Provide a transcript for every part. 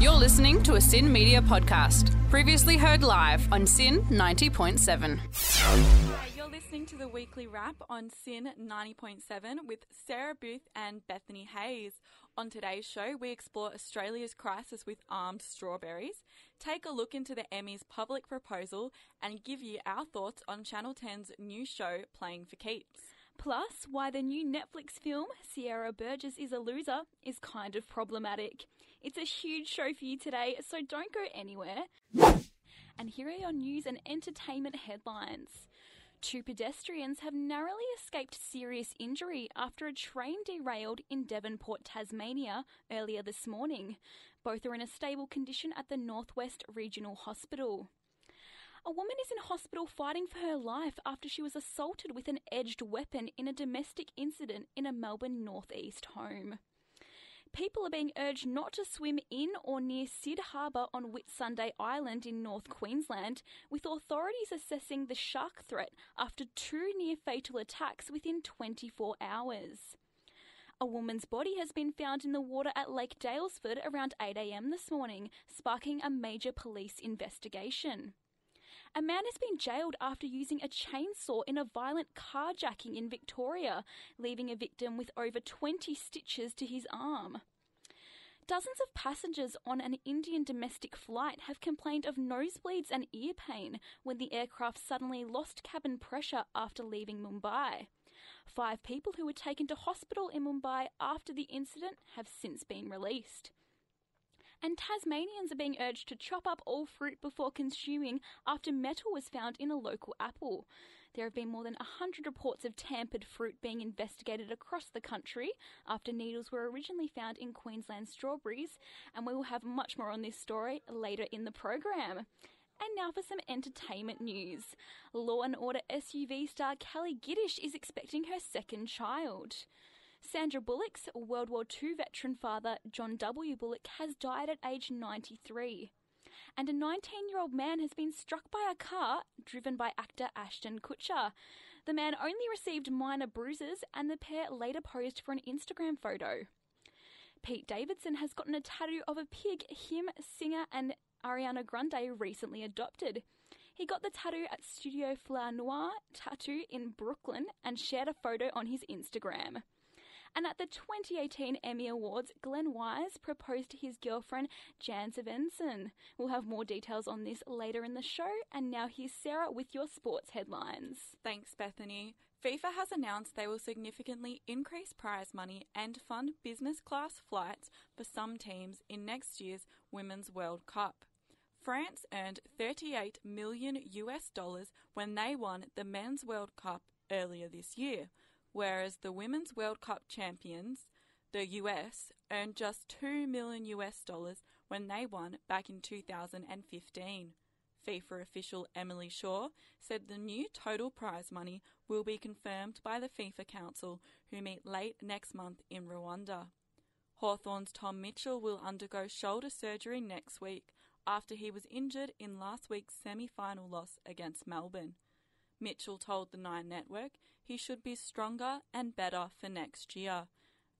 You're listening to a SYN Media podcast, previously heard live on SYN 90.7. You're listening to the weekly wrap on SYN 90.7 with Sarah Booth and Bethany Hayes. On today's show, we explore Australia's crisis with armed strawberries, take a look into the Emmys' public proposal, and give you our thoughts on Channel 10's new show, Playing for Keeps. Plus, why the new Netflix film, Sierra Burgess is a Loser, is kind of problematic. It's a huge show for you today, so don't go anywhere. And here are your news and entertainment headlines. Two pedestrians have narrowly escaped serious injury after a train derailed in Devonport, Tasmania, earlier this morning. Both are in a stable condition at the Northwest Regional Hospital. A woman is in hospital fighting for her life after she was assaulted with an edged weapon in a domestic incident in a Melbourne northeast home. People are being urged not to swim in or near Cid Harbour on Whitsunday Island in North Queensland, with authorities assessing the shark threat after two near fatal attacks within 24 hours. A woman's body has been found in the water at Lake Daylesford around 8am this morning, sparking a major police investigation. A man has been jailed after using a chainsaw in a violent carjacking in Victoria, leaving a victim with over 20 stitches to his arm. Dozens of passengers on an Indian domestic flight have complained of nosebleeds and ear pain when the aircraft suddenly lost cabin pressure after leaving Mumbai. Five people who were taken to hospital in Mumbai after the incident have since been released and Tasmanians are being urged to chop up all fruit before consuming after metal was found in a local apple. There have been more than 100 reports of tampered fruit being investigated across the country after needles were originally found in Queensland strawberries, and we will have much more on this story later in the program. And now for some entertainment news. Law and Order SVU star Kelli Giddish is expecting her second child. Sandra Bullock's World War II veteran father, John W. Bullock, has died at age 93. And a 19 year old man has been struck by a car driven by actor Ashton Kutcher. The man only received minor bruises, and the pair later posed for an Instagram photo. Pete Davidson has gotten a tattoo of a pig him, singer, and Ariana Grande recently adopted. He got the tattoo at Studio Fleur Noir Tattoo in Brooklyn and shared a photo on his Instagram. And at the 2018 Emmy Awards, Glenn Weiss proposed to his girlfriend, Jan Svensson. We'll have more details on this later in the show. And now here's Sarah with your sports headlines. Thanks, Bethany. FIFA has announced they will significantly increase prize money and fund business class flights for some teams in next year's Women's World Cup. France earned 38 million US dollars when they won the Men's World Cup earlier this year, whereas the Women's World Cup champions, the US, earned just 2 million US dollars when they won back in 2015. FIFA official Emily Shaw said the new total prize money will be confirmed by the FIFA Council, who meet late next month in Rwanda. Hawthorn's Tom Mitchell will undergo shoulder surgery next week after he was injured in last week's semi final loss against Melbourne. Mitchell told the Nine Network he should be stronger and better for next year.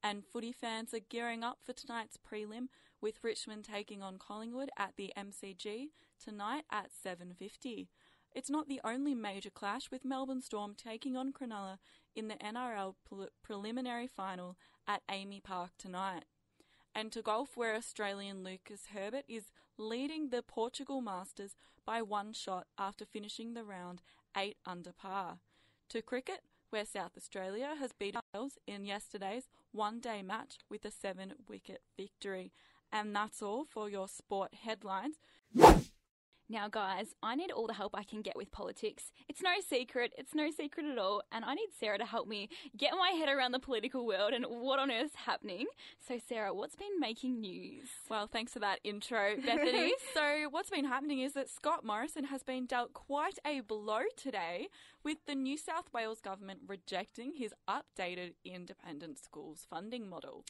And footy fans are gearing up for tonight's prelim with Richmond taking on Collingwood at the MCG tonight at 7:50. It's not the only major clash with Melbourne Storm taking on Cronulla in the NRL pre- preliminary final at AAMI Park tonight. And to golf where Australian Lucas Herbert is leading the Portugal Masters by one shot after finishing the round 8 under par. To cricket where South Australia has beaten Wales in yesterday's one day match with a seven wicket victory. And that's all for your sport headlines. Now, guys, I need all the help I can get with politics. It's no secret, it's no secret at all, and I need Sarah to help me get my head around the political world and what on earth's happening. So, Sarah, what's been making news? Well, thanks for that intro, Bethany. so, what's been happening is that Scott Morrison has been dealt quite a blow today with the New South Wales government rejecting his updated independent schools funding model.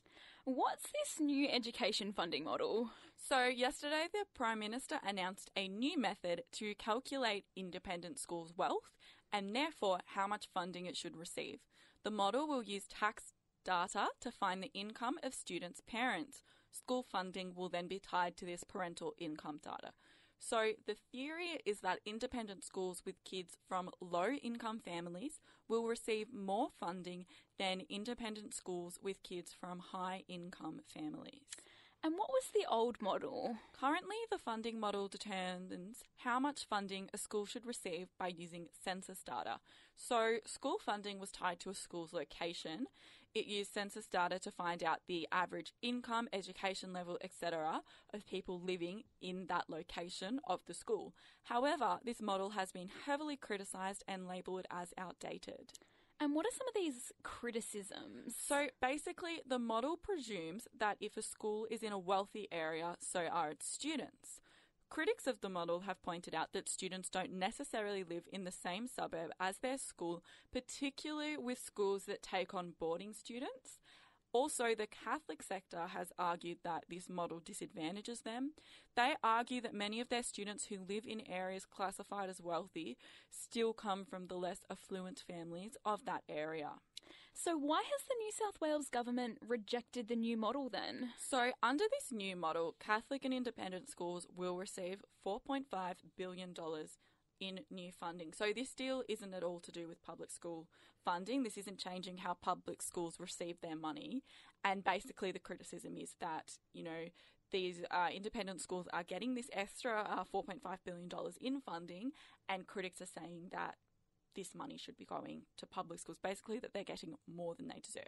What's this new education funding model? So, yesterday, the Prime Minister announced a new method to calculate independent schools' wealth and therefore how much funding it should receive. The model will use tax data to find the income of students' parents. school funding will then be tied to this parental income data. So, the theory is that independent schools with kids from low income families will receive more funding than independent schools with kids from high income families. And what was the old model? Currently, the funding model determines how much funding a school should receive by using census data. So, school funding was tied to a school's location. It used census data to find out the average income, education level, etc., of people living in that location of the school. However, this model has been heavily criticised and labelled as outdated. And what are some of these criticisms? So basically, the model presumes that if a school is in a wealthy area, so are its students. Critics of the model have pointed out that students don't necessarily live in the same suburb as their school, particularly with schools that take on boarding students. Also, the Catholic sector has argued that this model disadvantages them. They argue that many of their students who live in areas classified as wealthy still come from the less affluent families of that area. So, why has the New South Wales government rejected the new model then? So, under this new model, Catholic and independent schools will receive $4.5 billion in new funding. So, this deal isn't at all to do with public school funding. This isn't changing how public schools receive their money. And basically, the criticism is that, you know, these uh, independent schools are getting this extra uh, $4.5 billion in funding, and critics are saying that this money should be going to public schools, basically, that they're getting more than they deserve.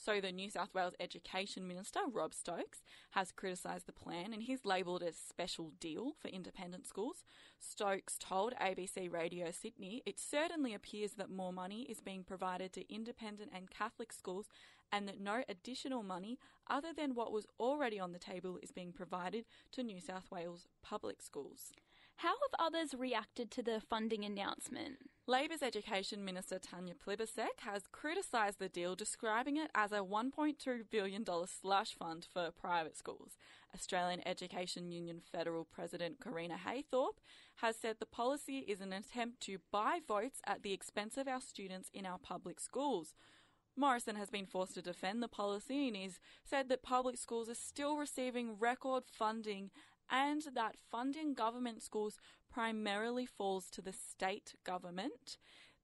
So, the New South Wales Education Minister, Rob Stokes, has criticised the plan and he's labelled it a special deal for independent schools. Stokes told ABC Radio Sydney it certainly appears that more money is being provided to independent and Catholic schools and that no additional money other than what was already on the table is being provided to New South Wales public schools. How have others reacted to the funding announcement? Labor's Education Minister Tanya Plibersek has criticised the deal, describing it as a $1.2 billion slush fund for private schools. Australian Education Union Federal President Correna Haythorpe has said the policy is an attempt to buy votes at the expense of our students in our public schools. Morrison has been forced to defend the policy and has said that public schools are still receiving record funding and that funding government schools primarily falls to the state government.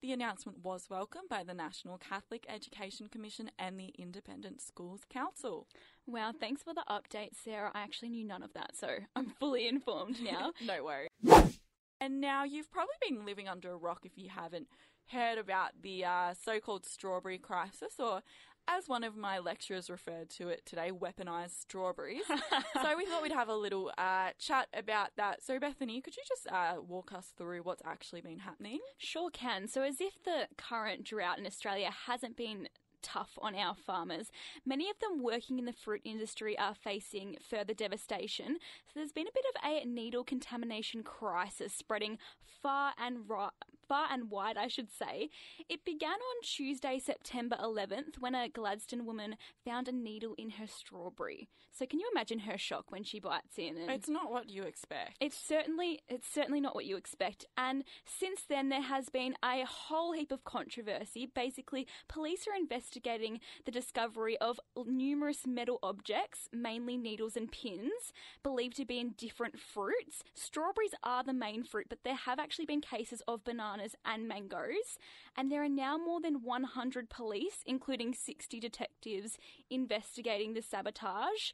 The announcement was welcomed by the National Catholic Education Commission and the Independent Schools Council. Wow, thanks for the update, Sarah. I actually knew none of that, so I'm fully informed now. no worries. And now you've probably been living under a rock if you haven't heard about the uh, so called strawberry crisis, or as one of my lecturers referred to it today, weaponized strawberries. so we thought we'd have a little uh, chat about that. So, Bethany, could you just uh, walk us through what's actually been happening? Sure can. So, as if the current drought in Australia hasn't been tough on our farmers. Many of them working in the fruit industry are facing further devastation. So there's been a bit of a needle contamination crisis spreading far and right, far and wide, I should say. It began on Tuesday, September 11th, when a Gladstone woman found a needle in her strawberry. So can you imagine her shock when she bites in? It's not what you expect. It's certainly it's certainly not what you expect. And since then, there has been a whole heap of controversy. Basically, police are investigating the discovery of numerous metal objects, mainly needles and pins, believed to be in different fruits. Strawberries are the main fruit, but there have actually been cases of bananas and mangoes. And there are now more than 100 police, including 60 detectives, investigating the sabotage.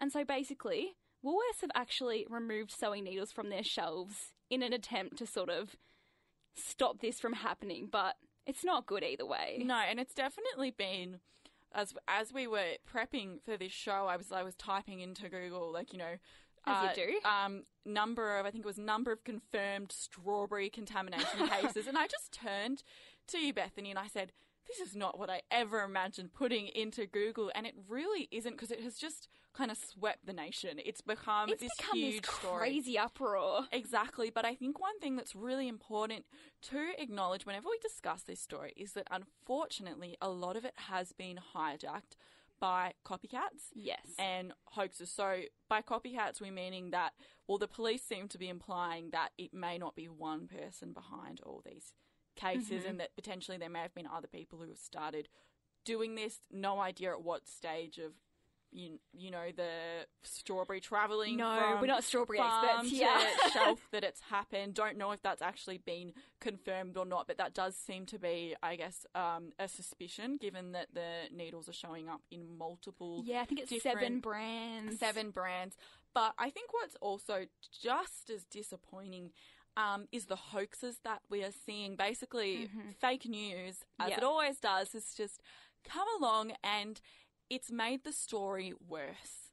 And so basically, Woolworths have actually removed sewing needles from their shelves in an attempt to sort of stop this from happening, but it's not good either way. No, and it's definitely been as as we were prepping for this show, I was I was typing into Google like you know. As uh, you do. Um, number of I think it was number of confirmed strawberry contamination cases, and I just turned to you, Bethany, and I said, "This is not what I ever imagined putting into Google," and it really isn't because it has just kind of swept the nation. It's become It's this become huge this story. crazy uproar. Exactly, but I think one thing that's really important to acknowledge whenever we discuss this story is that unfortunately a lot of it has been hijacked by copycats Yes. and hoaxes. So by copycats we're meaning that well the police seem to be implying that it may not be one person behind all these cases mm-hmm. and that potentially there may have been other people who have started doing this, no idea at what stage of you, you know the strawberry traveling. No, we're not strawberry farm experts here. shelf that it's happened. Don't know if that's actually been confirmed or not, but that does seem to be, I guess, um, a suspicion given that the needles are showing up in multiple yeah, I think it's seven brands. seven brands. But I think what's also just as disappointing um, is the hoaxes that we are seeing. Basically, fake news, as Yeah. it always does, has just come along and it's made the story worse.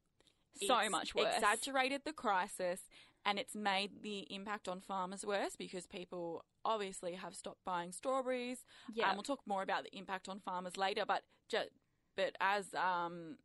So It's much worse. Exaggerated the crisis. And it's made the impact on farmers worse because people obviously have stopped buying strawberries. Yeah. Um, we'll talk more about the impact on farmers later, but ju- but as um,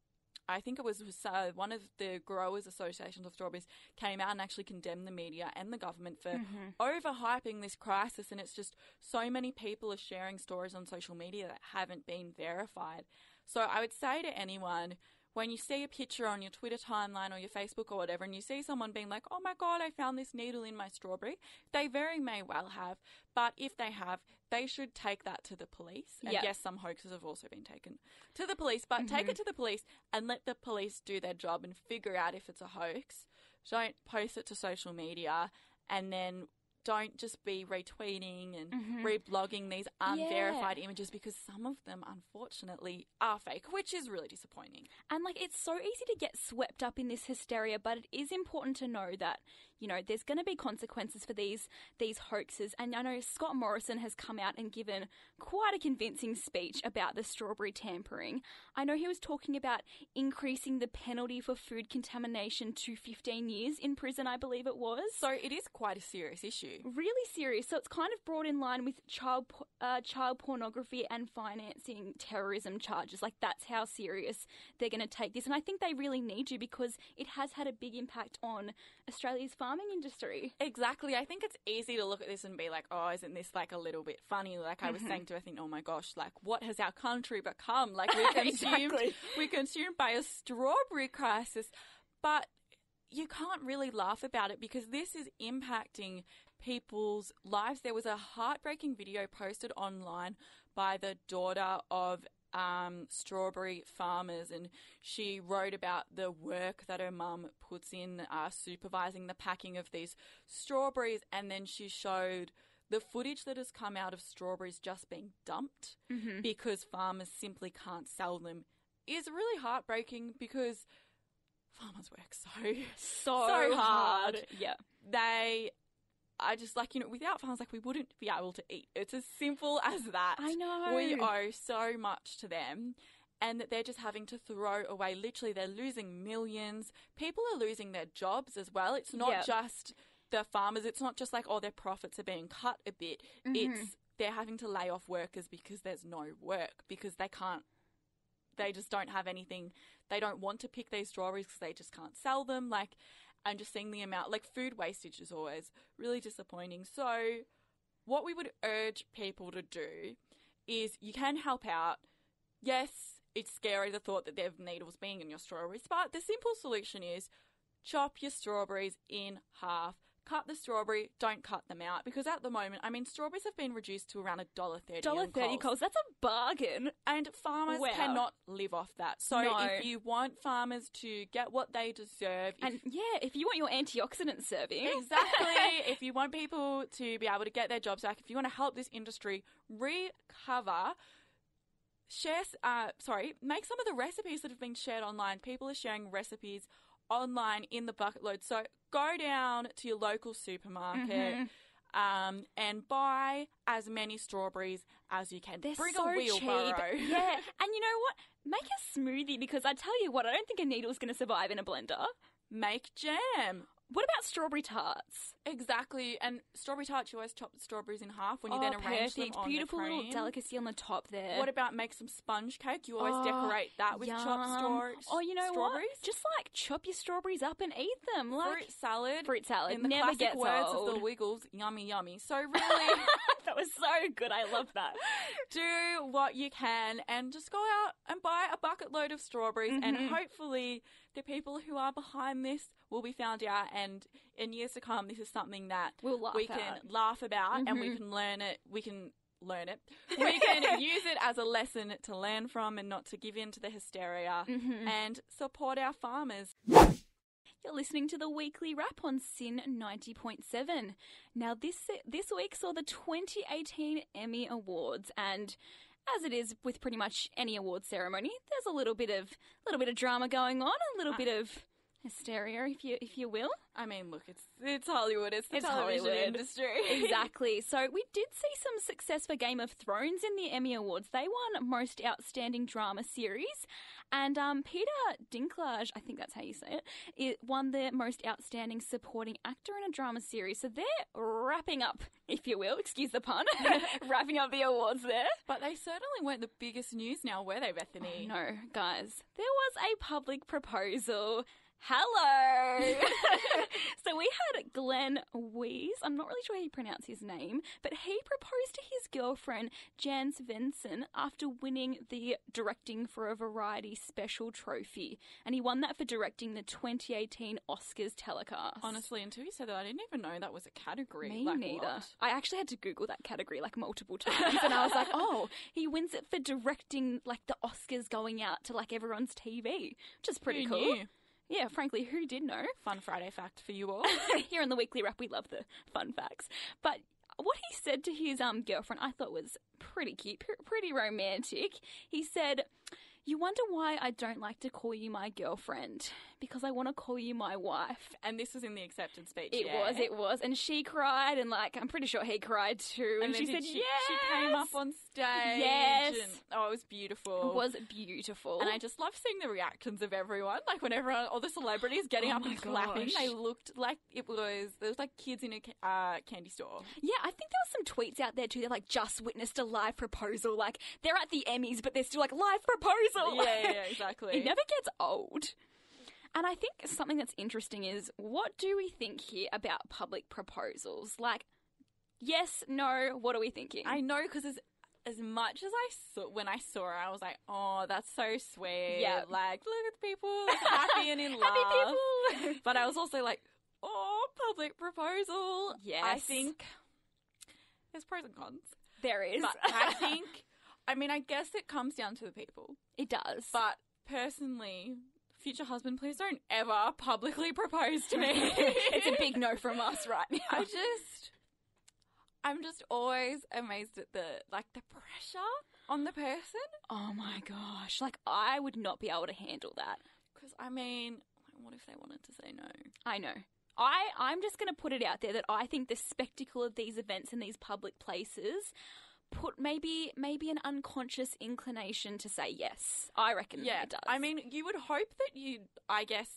I think it was uh, one of the growers' associations of strawberries came out and actually condemned the media and the government for overhyping this crisis. And it's just so many people are sharing stories on social media that haven't been verified. So I would say to anyone, when you see a picture on your Twitter timeline or your Facebook or whatever, and you see someone being like, oh my God, I found this needle in my strawberry, they very may well have. But if they have, they should take that to the police. And Yeah. yes, some hoaxes have also been taken to the police, but take mm-hmm. it to the police and let the police do their job and figure out if it's a hoax. Don't post it to social media and then don't just be retweeting and mm-hmm. reblogging these unverified images because some of them unfortunately are fake, which is really disappointing. And like it's so easy to get swept up in this hysteria, but it is important to know that you know there's going to be consequences for these these hoaxes. And I know Scott Morrison has come out and given quite a convincing speech about the strawberry tampering. I know he was talking about increasing the penalty for food contamination to 15 years in prison, I believe it was. So it is quite a serious issue. really serious. So it's kind of brought in line with child uh, child pornography and financing terrorism charges. Like that's how serious they're going to take this, and I think they really need to because it has had a big impact on Australia's farming industry. Exactly. I think it's easy to look at this and be like, oh, isn't this like a little bit funny? Like I was mm-hmm. saying to, I think, oh my gosh, like what has our country become? Like we're consumed, Exactly. we're consumed by a strawberry crisis. But you can't really laugh about it because this is impacting people's lives. There was a heartbreaking video posted online by the daughter of um, strawberry farmers, and she wrote about the work that her mum puts in uh, supervising the packing of these strawberries, and then she showed the footage that has come out of strawberries just being dumped because farmers simply can't sell them is really heartbreaking because farmers work so So, So hard. Yeah. they I just like you know without farmers like we wouldn't be able to eat. It's as simple as that. I know. We owe so much to them and that they're just having to throw away literally they're losing millions. People are losing their jobs as well. It's not Yep. just the farmers. It's not just like oh their profits are being cut a bit. Mm-hmm. It's they're having to lay off workers because there's no work because they can't they just don't have anything. They don't want to pick these strawberries because they just can't sell them. Like, and just seeing the amount, like food wastage is always really disappointing. So, what we would urge people to do is you can help out. Yes, it's scary the thought that there are needles being in your strawberries, but the simple solution is chop your strawberries in half. Cut the strawberry, don't cut them out because at the moment, I mean, strawberries have been reduced to around a dollar thirty. Dollar thirty Coles. That's a bargain. And farmers Wow. cannot live off that. So No. if you want farmers to get what they deserve, if- And yeah, if you want your antioxidant serving, exactly, if you want people to be able to get their jobs back, if you want to help this industry recover, share, uh, sorry, make some of the recipes that have been shared online. People are sharing recipes online in the bucket load. So go down to your local supermarket. Mm-hmm. Um, and buy as many strawberries as you can. They're Bring so a wheelbarrow. cheap. Yeah, and you know what? Make a smoothie because I tell you what, I don't think a needle's going to survive in a blender. Make jam. What about strawberry tarts? Exactly. And strawberry tarts, you always chop the strawberries in half when you oh, then arrange perfect. them on Beautiful the little delicacy on the top there. What about make some sponge cake? You always Oh, decorate that with chopped strawberries. Oh, you know strawberries. what? Just like chop your strawberries up and eat them. Like fruit salad. fruit salad In the never classic gets words old. of the Wiggles, yummy, yummy. So really, that was so good. I love that. do what you can and just go out and buy a bucket load of strawberries and Mm-hmm. hopefully the people who are behind this will be found out and in years to come this is something that We'll we can at. laugh about and we Mhm. can learn it we can learn it. We can use it as a lesson to learn from and not to give in to the hysteria Mm-hmm. and support our farmers. You're listening to the weekly wrap on SYN 90.7. Now, this this week saw the 2018 Emmy Awards, and as it is with pretty much any award ceremony, there's a little bit of little bit of drama going on, a little bit of hysteria, if you if you will. I mean, look, it's it's Hollywood. It's the It's television Hollywood. industry. exactly. So we did see some success for Game of Thrones in the Emmy Awards. They won Most Outstanding Drama Series, and um, Peter Dinklage, I think that's how you say it, it won the Most Outstanding Supporting Actor in a Drama Series. So they're wrapping up, if you will, excuse the pun, wrapping up the awards there. But they certainly weren't the biggest news now, were they, Bethany? No, guys, there was a public proposal. Hello. so we had Glenn Weiss. I'm not really sure how you pronounce his name, but he proposed to his girlfriend Jan Svensson after winning the Directing for a Variety Special Trophy, and he won that for directing the 2018 Oscars telecast. Honestly, until you said that, I didn't even know that was a category. Me Like, neither. what? I actually had to Google that category like multiple times, and I was like, "Oh, he wins it for directing like the Oscars going out to like everyone's TV, which is pretty Who cool." knew? Yeah, frankly, who did know? Fun Friday fact for you all. Here in the weekly wrap, we love the fun facts. But what he said to his um girlfriend, I thought was pretty cute, pr- pretty romantic. He said. You wonder why I don't like to call you my girlfriend because I want to call you my wife. and this was in the acceptance speech. It yeah? was, it was, and she cried, and like I'm pretty sure he cried too. And, And she said, she, "Yes." she came up on stage. Yes. and- oh, it was beautiful. It was beautiful. And I just love seeing the reactions of everyone. Like when everyone, all the celebrities getting Oh up and clapping, they looked like it was. There was like kids in a uh, candy store. yeah, I think there was some tweets out there too. They're like just witnessed a live proposal. Like they're at the Emmys, but they're still like live proposal. Yeah, yeah, yeah, exactly. it never gets old. And I think something that's interesting is what do we think here about public proposals? Like, yes, no, what are we thinking? I know because as as much as I saw when I saw her, I was like, oh, that's so sweet. Yeah. like look at the people happy and in love. Happy people. But I was also like, oh, public proposal. I think there's pros and cons. there is. But I think, I mean, I guess it comes down to the people. it does. But personally, future husband, please don't ever publicly propose to me. it's a big no from us right now. I just, I'm just always amazed at the like the pressure on the person. oh my gosh. Like, I would not be able to handle that. Because I mean, what if they wanted to say no? I know. I, I'm just going to put it out there that I think the spectacle of these events in these public places put maybe maybe an unconscious inclination to say yes. I reckon Yeah, it does. I mean, you would hope that you. I guess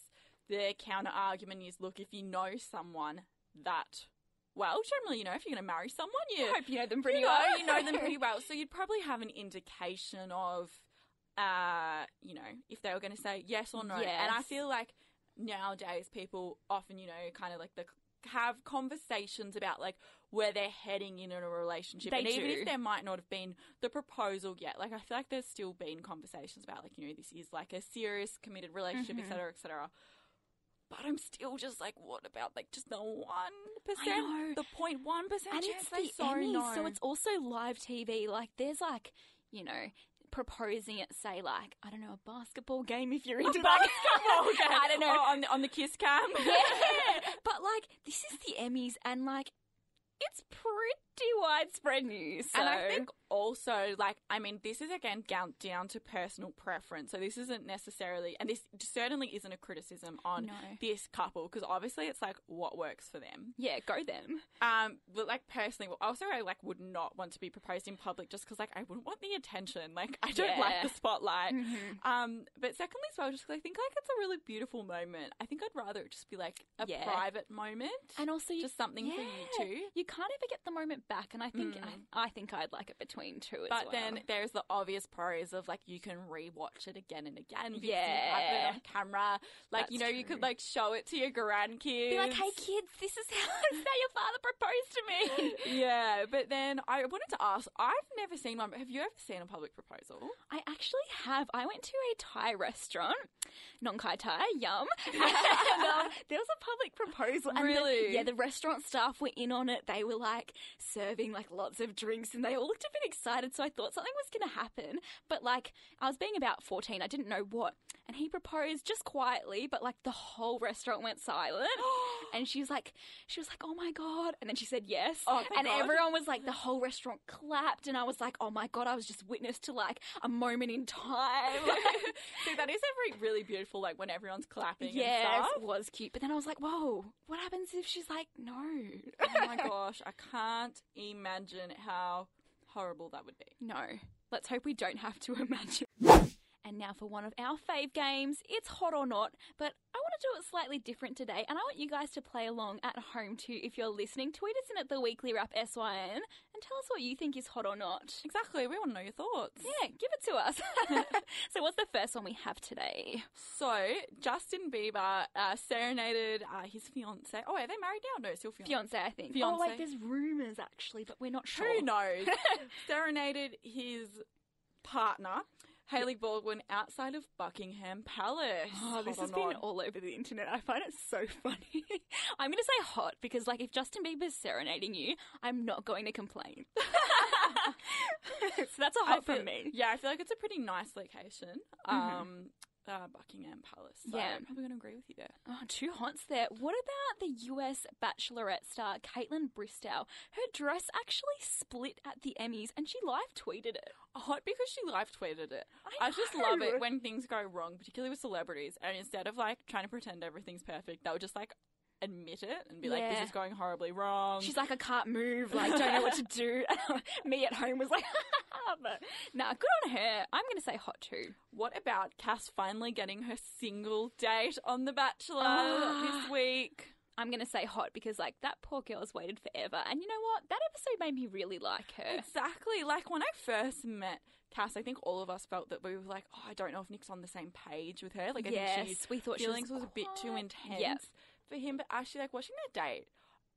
the counter argument is, look, if you know someone that well, generally, you know, if you're going to marry someone, you I hope you know them pretty you know, well. you know them pretty well. So you'd probably have an indication of, uh, you know, if they were going to say yes or no. And I feel like nowadays people often, you know, kind of like the have conversations about like where they're heading in a relationship They and even if there might not have been the proposal yet like i feel like there's still been conversations about like you know this is like a serious committed relationship etc mm-hmm. etc but i'm still just like what about like just the one the point one percent and chance it's the so Emmys, know. so it's also live TV. Like, there's like, you know, proposing at say like I don't know a basketball game if you're into that. basketball game. I don't know. Oh, on the on the kiss cam. yeah, but like this is the Emmys, and like it's pretty widespread news. And I think also, like, I mean, this is again down, down to personal preference. So this isn't necessarily, and this certainly isn't a criticism on No. this couple because obviously it's like what works for them. yeah, go them. Um, but like personally, also I like would not want to be proposed in public just because like I wouldn't want the attention. Like I don't like the spotlight. Mhm. Um, but secondly as well, just 'cause I think like it's a really beautiful moment. I think I'd rather it just be like a Yeah. private moment And also, you, just something for you yeah, too. You can't ever get the moment back, and I think Mm. I, I think I'd like it between two. As But well. then there's the obvious pros of like you can rewatch it again and again. because you Yeah. have it on camera. Like you know, That's you could like show it to your grandkids. be like, "Hey kids, this is how, this is how your father proposed to me." yeah, but then I wanted to ask. I've never seen one. But have you ever seen a public proposal? I actually have. I went to a Thai restaurant, Nong Kai Thai, yum. and um, there was a public proposal. And the- Really? yeah, the restaurant staff were in on it. They were like serving like lots of drinks and they all looked a bit excited. So I thought something was going to happen. But like, I was being about 14. I didn't know what. And he proposed just quietly, but like the whole restaurant went silent. and she was like, she was like, oh my God. And then she said yes. Oh, and God. everyone was like, the whole restaurant clapped. And I was like, oh my God, I was just witness to like a moment in time. See, that is every really beautiful. Like when everyone's clapping. yeah, it was cute. But then I was like, whoa, what happens if she's like, no? oh my gosh, I can't imagine how horrible that would be. No. Let's hope we don't have to imagine. And now for one of our fave games, it's hot or not, but I want to do it slightly different today, and I want you guys to play along at home too. If you're listening, tweet us in at the Weekly Wrap SYN and tell us what you think is hot or not. Exactly. We want to know your thoughts. Yeah, give it to us. so, what's the first one we have today? So Justin Bieber uh, serenaded uh, his fiance. Oh, are they married now? No, still fiance. Fiance, I think. Fiancé. Oh, like there's rumours actually, but we're not sure. Who knows? serenaded his partner. Hailey Baldwin outside of Buckingham Palace. Oh, this has been all over the internet. I find it so funny. I'm going to say hot because, like, if Justin Bieber's serenading you, I'm not going to complain. so that's a hot feel- from me. Yeah, I feel like it's a pretty nice location. Um, uh, Buckingham Palace. So Yeah. I'm probably going to agree with you there. Oh, two haunts there. What about the US Bachelorette star Kaitlyn Bristowe? Her dress actually split at the Emmys, and she live tweeted it. Hot because she live tweeted it. I I, just love it when things go wrong, particularly with celebrities, and instead of like trying to pretend everything's perfect, they'll just like admit it and be like, Yeah. "This is going horribly wrong." She's like, I can't move, like, don't know what to do. Me at home was like, but nah, good on her. I'm going to say hot too. What about Cass finally getting her single date on The Bachelor Ah. this week? I'm going to say hot because, like, that poor girl's waited forever. And you know what? That episode made me really like her. Exactly. Like when I first met Cass, I think all of us felt that we were like, "Oh, I don't know if Nick's on the same page with her." Like, I yes, think she's we thought she feelings was, a bit too quite- intense Yep. For him. But actually, like watching their date,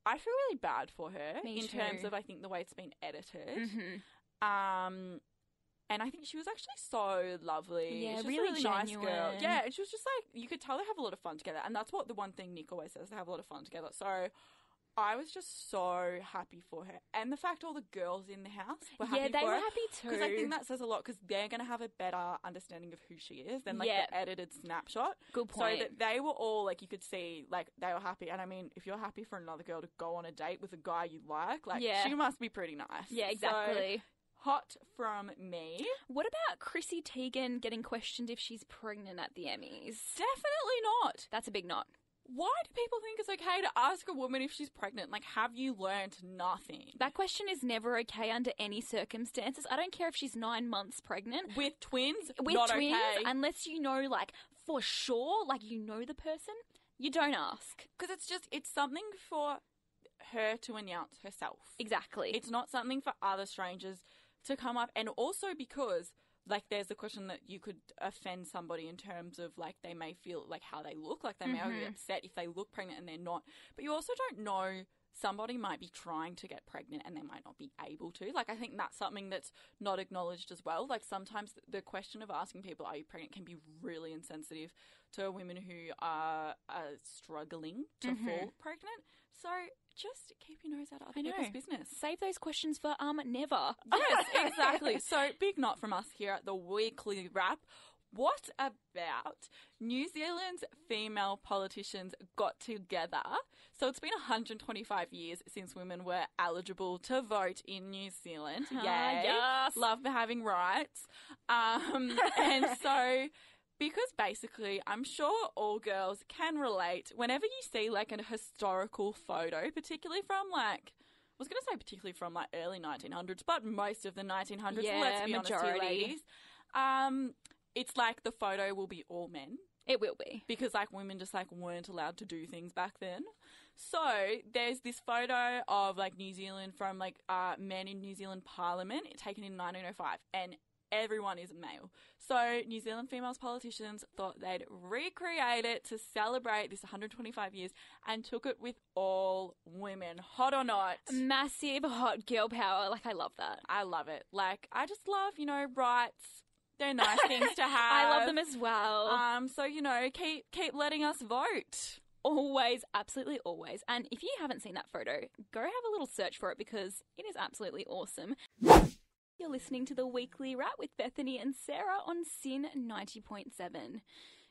I feel really bad for her Me in terms of I think the way it's been edited. Mhm. Um, and I think she was actually so lovely. Yeah, really a really nice girl. Yeah, and she was just like you could tell they have a lot of fun together, and that's what the one thing Nick always says: they have a lot of fun together. So. I was just so happy for her, and the fact all the girls in the house were happy Yeah, they were happy too. Because I think that says a lot because they're going to have a better understanding of who she is than like Yeah. the edited snapshot. Good point. So that they were all like you could see like they were happy. And I mean, if you're happy for another girl to go on a date with a guy you like, like Yeah. she must be pretty nice. yeah, So, exactly. hot from me. what about Chrissy Teigen getting questioned if she's pregnant at the Emmys? Definitely not. That's a big not. Why do people think it's okay to ask a woman if she's pregnant? Like, have you learned nothing? That question is never okay under any circumstances. I don't care if she's nine months pregnant. with twins, With not twins, okay. unless you know, like, for sure, like, you know the person, you don't ask. Because it's just it's something for her to announce herself. Exactly. It's not something for other strangers to come up, and also because like there's the question that you could offend somebody in terms of like they may feel like how they look, like they may be Mhm. upset if they look pregnant and they're not. But you also don't know somebody might be trying to get pregnant and they might not be able to. Like I think that's something that's not acknowledged as well. Like sometimes the question of asking people are you pregnant can be really insensitive to women who are, are struggling to Mhm. fall pregnant. So just keep your nose out of other people's business. Save those questions for um never. Yes, exactly. so, big not from us here at the weekly wrap. What about New Zealand's female politicians got together? So, it's been 125 years since women were eligible to vote in New Zealand. Yay. Ah, yes. Love for having rights. Um, and so, because basically, I'm sure all girls can relate whenever you see like a historical photo, particularly from like, I was going to say particularly from like early 1900s, but most of the 1900s. Yeah, let's be honest, majority. here, ladies. Um, it's like the photo will be all men. It will be. because like women just like weren't allowed to do things back then. So there's this photo of like New Zealand from like uh, men in New Zealand Parliament taken in 1905, and everyone is male. So New Zealand female politicians thought they'd recreate it to celebrate this 125 years, and took it with all women, hot or not. Massive hot girl power. Like, I love that. I love it. Like I just love you know rights. They're nice things to have. I love them as well. Um, so you know, keep keep letting us vote. always, absolutely always. And if you haven't seen that photo, go have a little search for it because it is absolutely awesome. You're listening to the weekly wrap with Bethany and Sarah on SYN 90.7.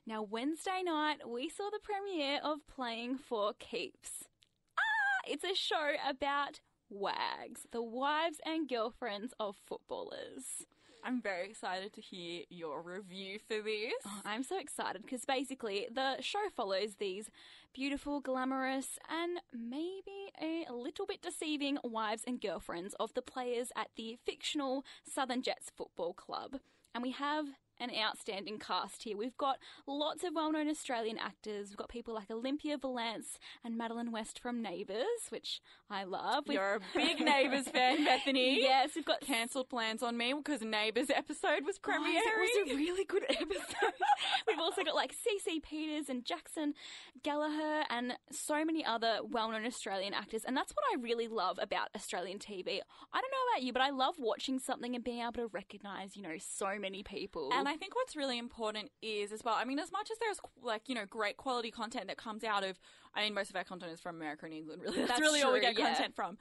Now, Wednesday night, we saw the premiere of Playing for Keeps. Ah, it's a show about wags, the wives and girlfriends of footballers. I'm very excited to hear your review for this. Oh, I'm so excited because basically the show follows these beautiful, glamorous, and maybe a little bit deceiving wives and girlfriends of the players at the fictional Southern Jets Football Club. And we have an outstanding cast here. We've got lots of well known Australian actors. We've got people like Olympia Valance and Madeline West from Neighbours, which I love. We've- You're a big Neighbours fan, Bethany. Yes, we've got Cancelled plans on me because Neighbours episode was premiering. It was a really good episode. We've also got like CC Peters and Jackson Gallagher and so many other well known Australian actors. And that's what I really love about Australian TV. I don't know about you, but I love watching something and being able to recognise, you know, so many people. And I think what's really important is as well. I mean, as much as there's like you know great quality content that comes out of, I mean, most of our content is from America and England. Really, that's, That's really all we get yeah. content from.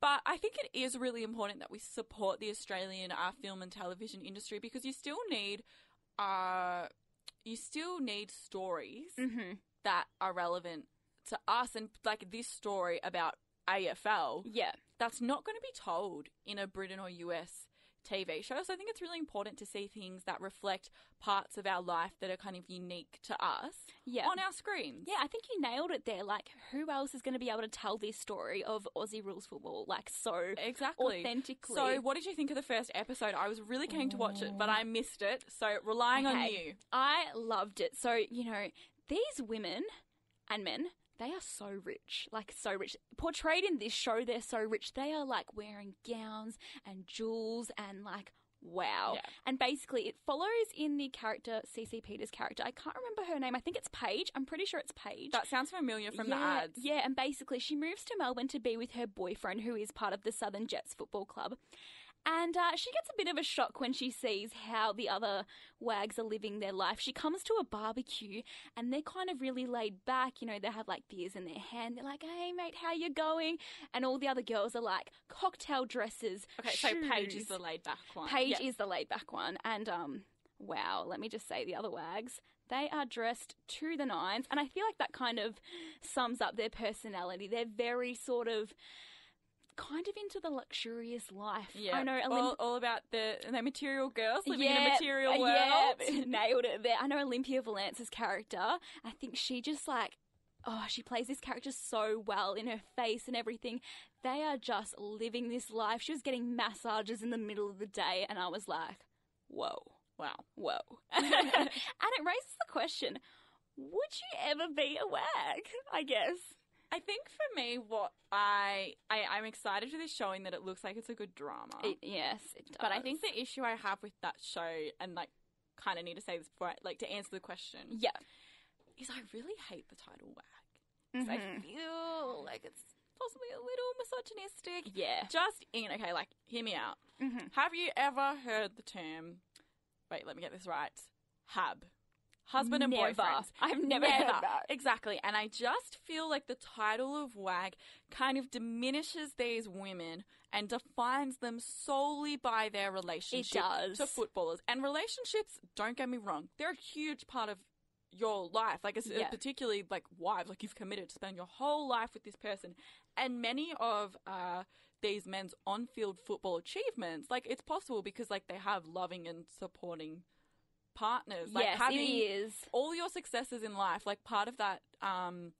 But I think it is really important that we support the Australian uh, film and television industry because you still need, uh, you still need stories Mhm. that are relevant to us, and like this story about AFL yeah. that's not going to be told in a Britain or US TV show. So I think it's really important to see things that reflect parts of our life that are kind of unique to us Yeah. on our screens. yeah, I think you nailed it there. Like, who else is going to be able to tell this story of Aussie rules football like so Exactly. authentically? So, what did you think of the first episode? I was really keen to watch it, but I missed it. So, relying on you. I loved it. So, you know, these women and men, they are so rich. Like, so rich. Portrayed in this show, they're so rich. They are like wearing gowns and jewels and like, wow. Yeah. And basically, it follows in the character, CC Peters' character. I can't remember her name. I think it's Paige. I'm pretty sure it's Paige. That sounds familiar from yeah, the ads. Yeah, and basically she moves to Melbourne to be with her boyfriend, who is part of the Southern Jets Football Club. And uh, she gets a bit of a shock when she sees how the other wags are living their life. She comes to a barbecue and they're kind of really laid back. You know, they have like beers in their hand. They're like, hey, mate, how you going? And all the other girls are like cocktail dresses. Okay, so Paige is the laid back one. Paige Yeah. is the laid back one. And um, wow, let me just say the other wags. They are dressed to the nines, and I feel like that kind of sums up their personality. They're very sort of kind of into the luxurious life. Yeah, I know. all, Olymp- all about the the material girls living in a material world. Yeah, nailed it there. I know Olympia Valance's character. I think she just like, oh, she plays this character so well in her face and everything. They are just living this life. She was getting massages in the middle of the day, and I was like, whoa, Wow. whoa. and it raises the question would you ever be a wag? I guess. I think for me, what I, I I'm excited for this showing that it looks like it's a good drama. It, yes, it does. But I think the issue I have with that show, and like, kind of need to say this before, I, like, to answer the question, yeah. is I really hate the title wag. 'Cause I Mhm. feel like it's possibly a little misogynistic. Yeah. Just in, okay, like, hear me out. Mhm. Have you ever heard the term? Wait, let me get this right. Hab. Husband and Never. boyfriend. I've never heard that. Exactly. And I just feel like the title of WAG kind of diminishes these women and defines them solely by their relationship to footballers. And relationships, don't get me wrong, they're a huge part of your life. Like, it's, Yeah. particularly like wives, like you've committed to spend your whole life with this person. And many of uh, these men's on-field football achievements, like it's possible because like they have loving and supporting partners. Like yes, having it is. all your successes in life, like part of that um,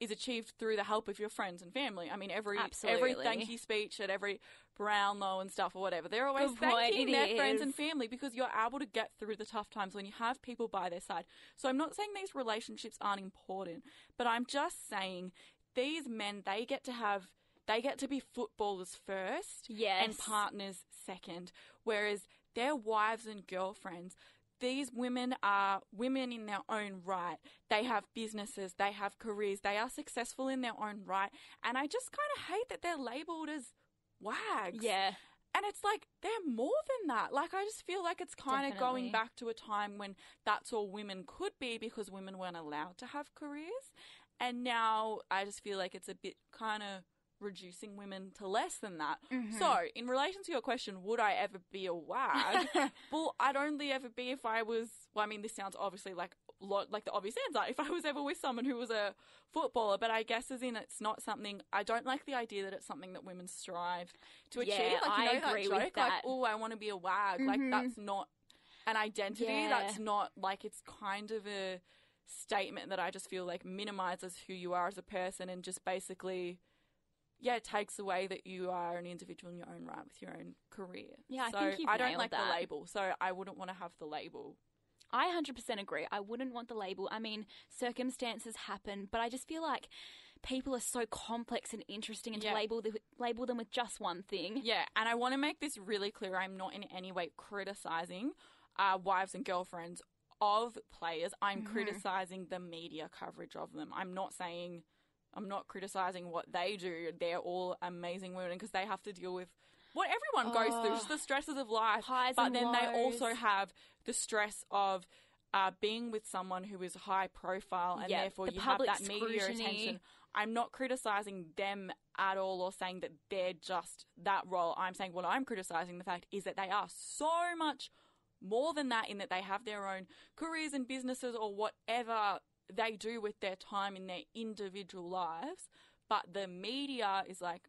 is achieved through the help of your friends and family. I mean, every every thank you speech at every Brownlow and stuff or whatever, they're always Good thanking their friends and family because you're able to get through the tough times when you have people by their side. So I'm not saying these relationships aren't important, but I'm just saying these men they get to have they get to be footballers first Yes. and partners second, whereas their wives and girlfriends these women are women in their own right. They have businesses, they have careers, they are successful in their own right. And I just kind of hate that they're labeled as wags. Yeah. And it's like they're more than that. Like I just feel like it's kind of going back to a time when that's all women could be because women weren't allowed to have careers. And now I just feel like it's a bit kind of reducing women to less than that. Mm-hmm. So, in relation to your question, would I ever be a wag? well, I'd only ever be if I was. Well, I mean, this sounds obviously like like the obvious answer. If I was ever with someone who was a footballer, but I guess as in it's not something. I don't like the idea that it's something that women strive to achieve. Yeah, like you I know agree that with joke, that. like oh, I want to be a wag. Like that's not an identity. Yeah. That's not like it's kind of a statement that I just feel like minimizes who you are as a person and just basically yeah, it takes away that you are an individual in your own right with your own career. Yeah, I think you've I don't like the label, so I wouldn't want to have the label. I 100% agree. I wouldn't want the label. I mean, circumstances happen, but I just feel like people are so complex and interesting and Yeah. to label, the, label them with just one thing. Yeah, and I want to make this really clear. I'm not in any way criticizing uh, wives and girlfriends of players. I'm Mm-hmm. criticizing the media coverage of them. I'm not saying, I'm not criticizing what they do. They're all amazing women because they have to deal with what everyone goes through, just the stresses of life. Oh. But then they also have the stress of uh, being with someone who is high profile and Yeah, therefore the you have that media scrutiny. attention. I'm not criticizing them at all or saying that they're just that role. I'm saying what I'm criticizing the fact is that they are so much more than that in that they have their own careers and businesses or whatever they do with their time in their individual lives. But the media is like,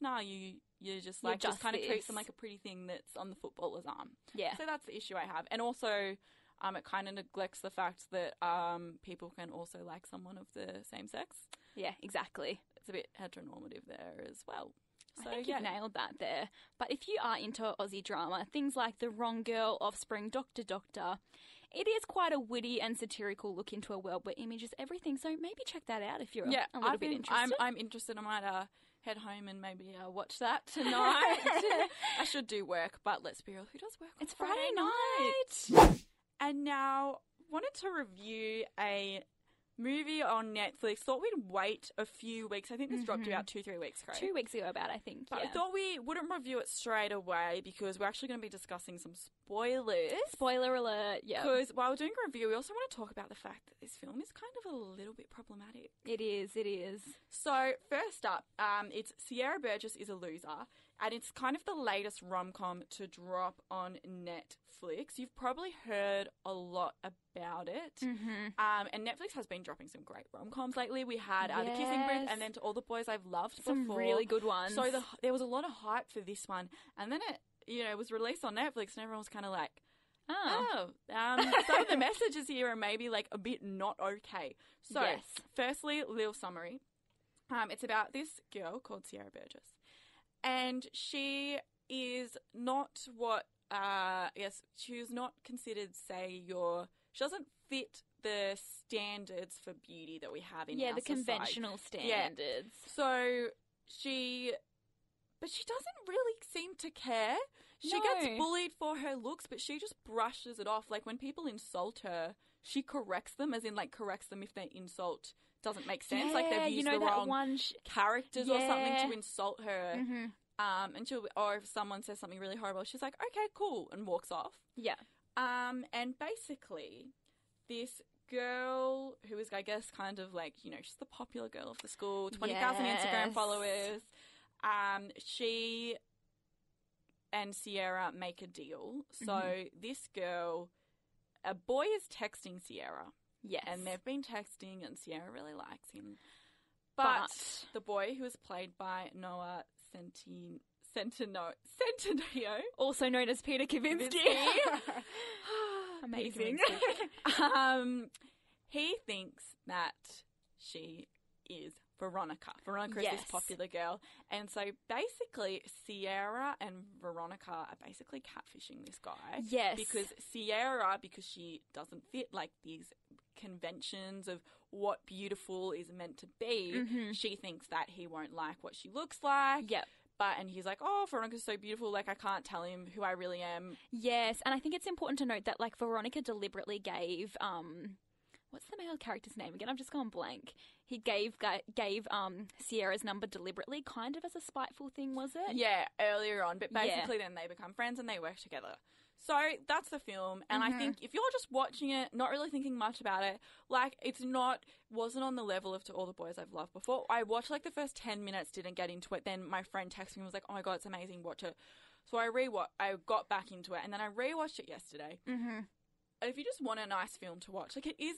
no, you you just like just, just kind of treat them like a pretty thing that's on the footballer's arm. Yeah. So that's the issue I have. And also, um, it kind of neglects the fact that um, people can also like someone of the same sex. Yeah, exactly. It's a bit heteronormative there as well. So I think yeah, you've nailed that there. But if you are into Aussie drama, things like The Wrong Girl, Offspring, Doctor Doctor, it is quite a witty and satirical look into a world where image is everything. So maybe check that out if you're yeah, a little I bit interested. I'm I'm interested. I might uh, head home and maybe uh, watch that tonight. I should do work, but let's be real. Who does work? on it's Friday night. And now wanted to review a movie on Netflix. Thought we'd wait a few weeks. I think this dropped about two, three weeks ago. Two weeks ago, about I think. But yeah. I thought we wouldn't review it straight away because we're actually going to be discussing some spoilers. Spoiler alert. Yeah, Because while we're doing a review, we also want to talk about the fact that this film is kind of a little bit problematic. it is. It is. So first up, um, it's Sierra Burgess is a loser, and it's kind of the latest rom com to drop on Netflix. You've probably heard a lot about it, Mm-hmm. um, and Netflix has been dropping some great rom coms lately. We had uh, the Kissing Booth, and then to all the boys I've loved Some before. really good ones. So the, there was a lot of hype for this one, and then it you know was released on Netflix, and everyone was kind of like. oh. Oh, um, some of the messages here are maybe like a bit not okay. So, Yes. firstly, little summary. Um, it's about this girl called Sierra Burgess, and she is not what uh, yes, she not considered, say, your. She doesn't fit the standards for beauty that we have in yeah, the society. conventional Yeah. standards. So she, but she doesn't really seem to care. She No. gets bullied for her looks, but she just brushes it off. Like when people insult her, she corrects them, as in like corrects them if they insult doesn't make sense. like Yeah, they've you used know the wrong one. Sh- characters or something to insult her. hmm Um, and she'll, or if someone says something really horrible, she's like, "Okay, cool," and walks off. Yeah. Um, and basically, this girl who is, I guess, kind of like, you know, she's the popular girl of the school, 20,000 Instagram followers. Um, she and Sierra make a deal. So Mm-hmm. this girl, a boy is texting Sierra, Yes. and they've been texting, and Sierra really likes him. But, But- the boy who is played by Noah Centin- Centino- Centineo also known as Peter Kavinsky. Amazing. um, he thinks that she is Veronica. Veronica is this popular girl. And so basically, Sierra and Veronica are basically catfishing this guy. Yes. Because Sierra, because she doesn't fit like these conventions of what beautiful is meant to be, Mhm. she thinks that he won't like what she looks like. Yep. But, and he's like, oh, Veronica's so beautiful. Like, I can't tell him who I really am. Yes, and I think it's important to note that like Veronica deliberately gave um what's the male character's name again? I've just gone blank. He gave ga- gave um Sierra's number deliberately, kind of as a spiteful thing, was it? Yeah, earlier on, but Yeah. basically then they become friends and they work together. So that's the film, and Mhm. I think if you're just watching it, not really thinking much about it, like it's not wasn't on the level of To All the Boys I've Loved before. I watched like the first ten minutes, didn't get into it. Then my friend texted me and was like, "Oh my god, it's amazing, watch it." So I re I got back into it, and then I rewatched it yesterday. Mm-hmm. If you just want a nice film to watch, like it is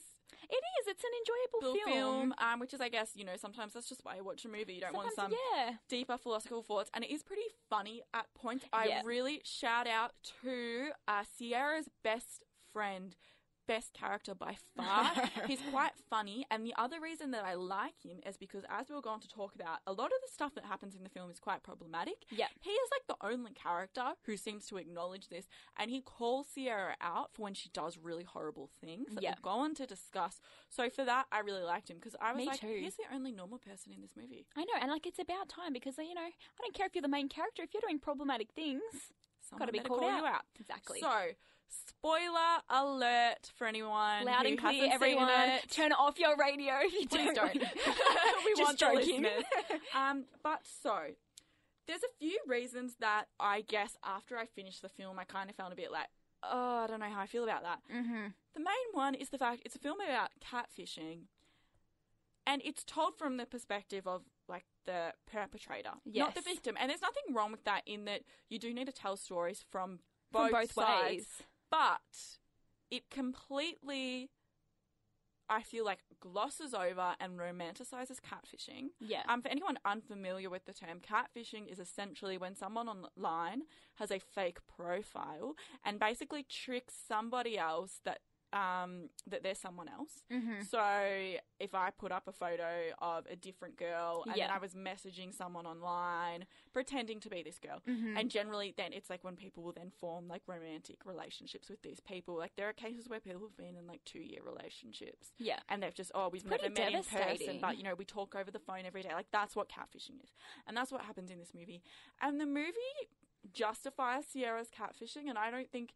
It is. It's an enjoyable film. film, um, which is I guess you know sometimes that's just why you watch a movie. You don't want some yeah. deeper philosophical thoughts, and it is pretty funny at points. I Yeah. really shout out to uh, Sierra's best friend, best character by far. He's quite funny, and the other reason that I like him is because, as we were going to talk about, a lot of the stuff that happens in the film is quite problematic. Yeah. He is like the only character who seems to acknowledge this, and he calls Sierra out for when she does really horrible things that Yep. we'll go on to discuss. So for that, I really liked him because I was Me like, too. he's the only normal person in this movie. I know, and like it's about time because you know I don't care if you're the main character. If you're doing problematic things, Someone gotta be called call out. you out. Exactly. So, spoiler alert for anyone loud and clear, everyone. It. Turn off your radio if you Please don't. don't. we Just want joking. Um, but so there's a few reasons that I guess after I finished the film, I kind of felt a bit like, oh, I don't know how I feel about that. mm-hmm. The main one is the fact it's a film about catfishing, and it's told from the perspective of like the perpetrator, not the victim. And there's nothing wrong with that in that you do need to tell stories from From both, both sides, ways. But it completely. I feel like glosses over and romanticizes catfishing. Yeah. Um, for anyone unfamiliar with the term, catfishing is essentially when someone online has a fake profile and basically tricks somebody else that um, that they're someone else. mm-hmm. So if I put up a photo of a different girl and Yeah. I was messaging someone online pretending to be this girl, Mhm. and generally then it's like when people will then form like romantic relationships with these people. Like there are cases where people have been in like two year relationships Yeah. and they've just oh we've never met in person but you know we talk over the phone every day like that's what catfishing is and that's what happens in this movie and the movie justifies sierra's catfishing and i don't think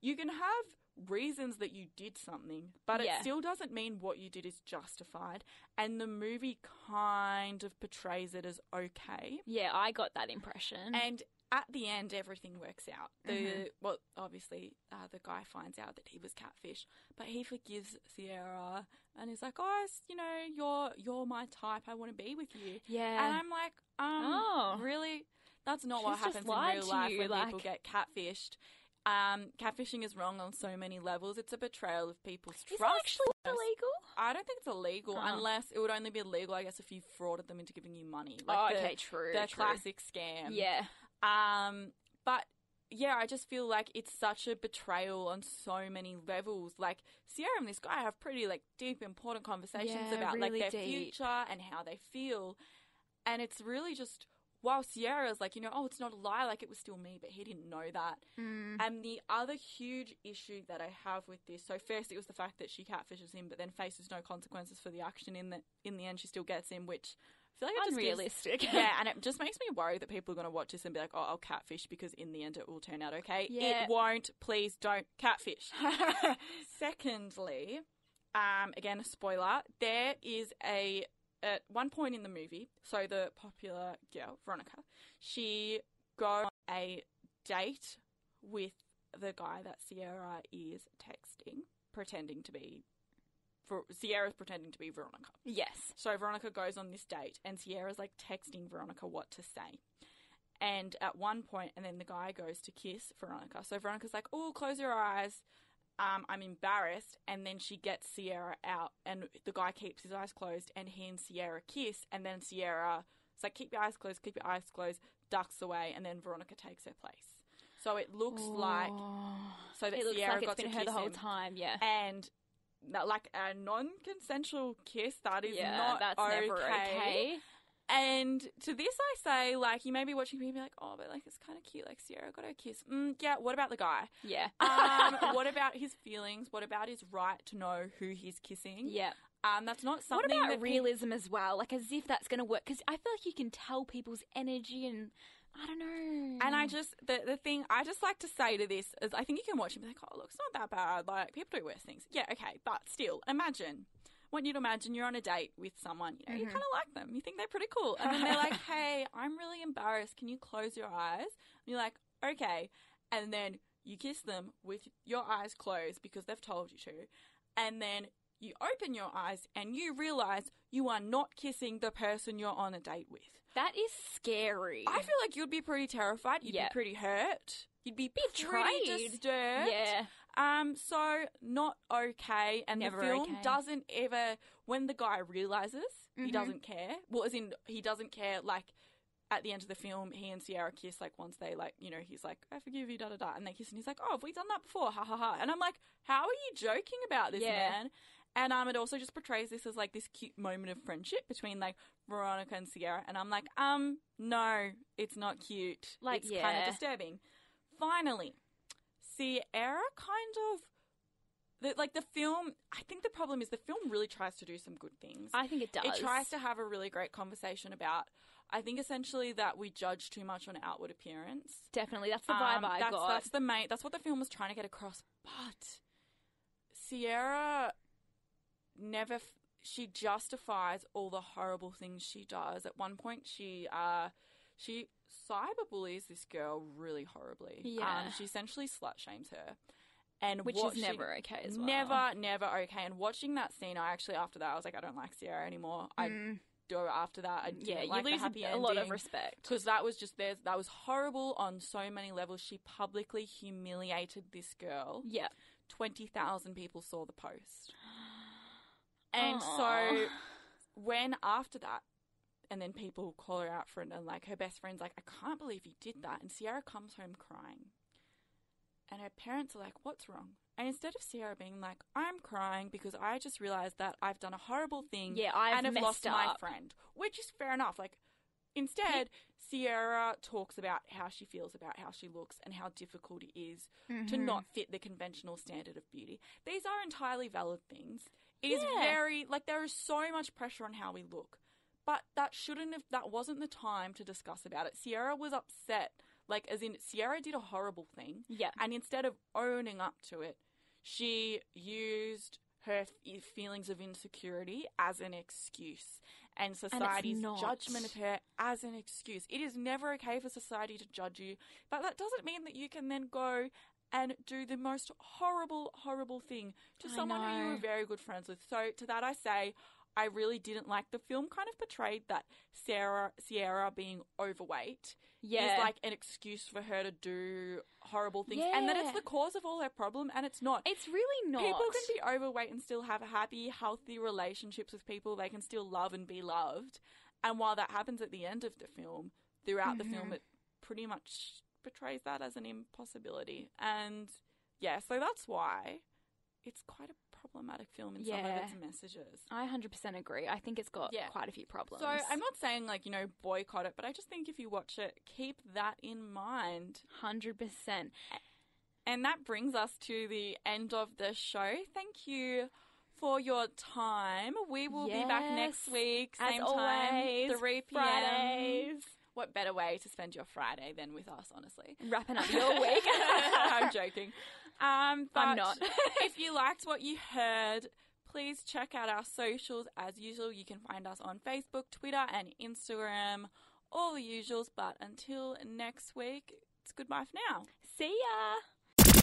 you can have reasons that you did something but it still doesn't mean what you did is justified and the movie kind of portrays it as okay Yeah, I got that impression. and at the end, everything works out. The Mhm. well, obviously, uh, the guy finds out that he was catfish, but he forgives Sierra and he's like, "Oh, you know, you're you're my type. I want to be with you." yeah. And I'm like, um, Oh. really? That's not what She's just happens in real life you, when people get catfished. Um, catfishing is wrong on so many levels. It's a betrayal of people's trust. is actually illegal? I don't think it's illegal Oh. unless it would only be illegal, I guess, if you frauded them into giving you money. oh, Like the, okay, true. the true. classic scam. Yeah. Um, but yeah, I just feel like it's such a betrayal on so many levels. Like Sierra and this guy have pretty like deep, important conversations Yeah, about really like their deep. future and how they feel, and it's really just. While Sierra Sierra's like, you know, oh, it's not a lie, like it was still me, but he didn't know that. Mm. And the other huge issue that I have with this, so first it was the fact that she catfishes him, but then faces no consequences for the action. In the in the end, she still gets him, which I feel like it just gives- Unrealistic. yeah, and it just makes me worry that people are going to watch this and be like, "Oh, I'll catfish because in the end it will turn out okay." Yeah. It won't. Please don't catfish. Secondly, um, again a spoiler. There is a at one point in the movie, so the popular girl Veronica, she goes on a date with the guy that Sierra is texting, pretending to be. For Sierra's pretending to be Veronica. yes. So Veronica goes on this date, and Sierra's like texting Veronica what to say. And at one point, and then the guy goes to kiss Veronica. So Veronica's like, "Oh, close your eyes." Um, I'm embarrassed, and then she gets Sierra out, and the guy keeps his eyes closed, and he and Sierra kiss, and then Sierra, it's like, "Keep your eyes closed, keep your eyes closed," ducks away, and then Veronica takes her place. So it looks like so that it looks Sierra like got to her the whole him. time. Yeah. And that, like a non-consensual kiss. That is yeah, not that's okay. never okay. And to this, I say, like, you may be watching me and be like, oh, but like, it's kind of cute. Like, Sierra got her kiss. Mm, yeah, what about the guy? Yeah. Um, what about his feelings? What about his right to know who he's kissing? yeah. Um, that's not something. What about pe- realism as well? Like as if that's going to work? Because I feel like you can tell people's energy, and I don't know. And I just the the thing I just like to say to this is I think you can watch and be like, oh, look, it's not that bad. Like people do worse things. Yeah, okay, but still, imagine. Want you to imagine you're on a date with someone. You know, you Mhm. kind of like them. You think they're pretty cool, and then they're like, "Hey, I'm really embarrassed. Can you close your eyes?" And you're like, "Okay," and then you kiss them with your eyes closed because they've told you to, and then you open your eyes and you realize you are not kissing the person you're on a date with. that is scary. I feel like you'd be pretty terrified. You'd Yeah. be pretty hurt. You'd be Betrayed. pretty disturbed. yeah. Um. So not okay. And Never the film okay. doesn't ever. When the guy realizes he Mhm. doesn't care. Well, as in he doesn't care. Like at the end of the film, he and Sierra kiss. Like once they like, you know, he's like, "I forgive you," da da da, and they kiss, and he's like, "Oh, have we done that before?" Ha ha ha. And I'm like, "How are you joking about this, Yeah. man?" And um, it also just portrays this as like this cute moment of friendship between like Veronica and Sierra. And I'm like, um, no, it's not cute. Like, it's kind yeah. of disturbing. Finally, Sierra kind of. The, like the film, I think the problem is the film really tries to do some good things. I think it does. It tries to have a really great conversation about, I think essentially that we judge too much on outward appearance. Definitely, that's the vibe Um, I that's, got. That's the main. That's what the film was trying to get across. But Sierra never. She justifies all the horrible things she does. At one point, she uh, she cyberbullies this girl really horribly. Yeah. um, she essentially slut shames her, and which watching- is never okay as well. Never, never okay. And watching that scene, I actually after that I was like, I don't like Sierra anymore. I Mm, go after that. I yeah, you like the lose happy a, lot of respect. because that was just there's that was horrible on so many levels. She publicly humiliated this girl. Yeah. Twenty thousand people saw the post, and Aw. so when after that, and then people call her out for it, and like her best friend's like, I can't believe you did that, and Sierra comes home crying, and her parents are like, What's wrong? And instead of Sierra being like, I'm crying because I just realized that I've done a horrible thing Yeah, I've and have lost my friend, which is fair enough. Like, instead, Sierra talks about how she feels about how she looks and how difficult it is to Mhm. not fit the conventional standard of beauty. These are entirely valid things. It is Yeah. very like there is so much pressure on how we look, but that shouldn't have. That wasn't the time to discuss about it. Sierra was upset, like as in Sierra did a horrible thing, Yeah. and instead of owning up to it, she used her f- feelings of insecurity as an excuse and society's not. judgment of her as an excuse. It is never okay for society to judge you, but that doesn't mean that you can then go and do the most horrible, horrible thing to I someone who you know. were very good friends with. So to that I say, I really didn't like the film kind of portrayed that Sarah Sierra being overweight Yeah. is like an excuse for her to do horrible things and that it's the cause of all her problem and it's not. it's really not. People can be overweight and still have happy, healthy relationships with people. They can still love and be loved. And while that happens at the end of the film, throughout the film, Mhm. it pretty much portrays that as an impossibility. And yeah, so that's why it's quite a problematic film in some of Yeah. its messages. I 100% agree. I think it's got Yeah. quite a few problems. So I'm not saying like, you know, boycott it, but I just think if you watch it, keep that in mind. 100%. And that brings us to the end of the show. Thank you for your time. We will be back next week, as same always, time, 3 p.m. Fridays. What better way to spend your Friday than with us, honestly? Wrapping up your week. I'm joking. Um, but I'm not. if you liked what you heard, please check out our socials. As usual, you can find us on Facebook, Twitter, and Instagram. All the usuals. But until next week, it's goodbye for now. See ya.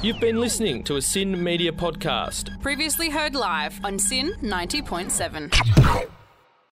You've been listening to a SYN Media podcast. Previously heard live on SYN 90.7.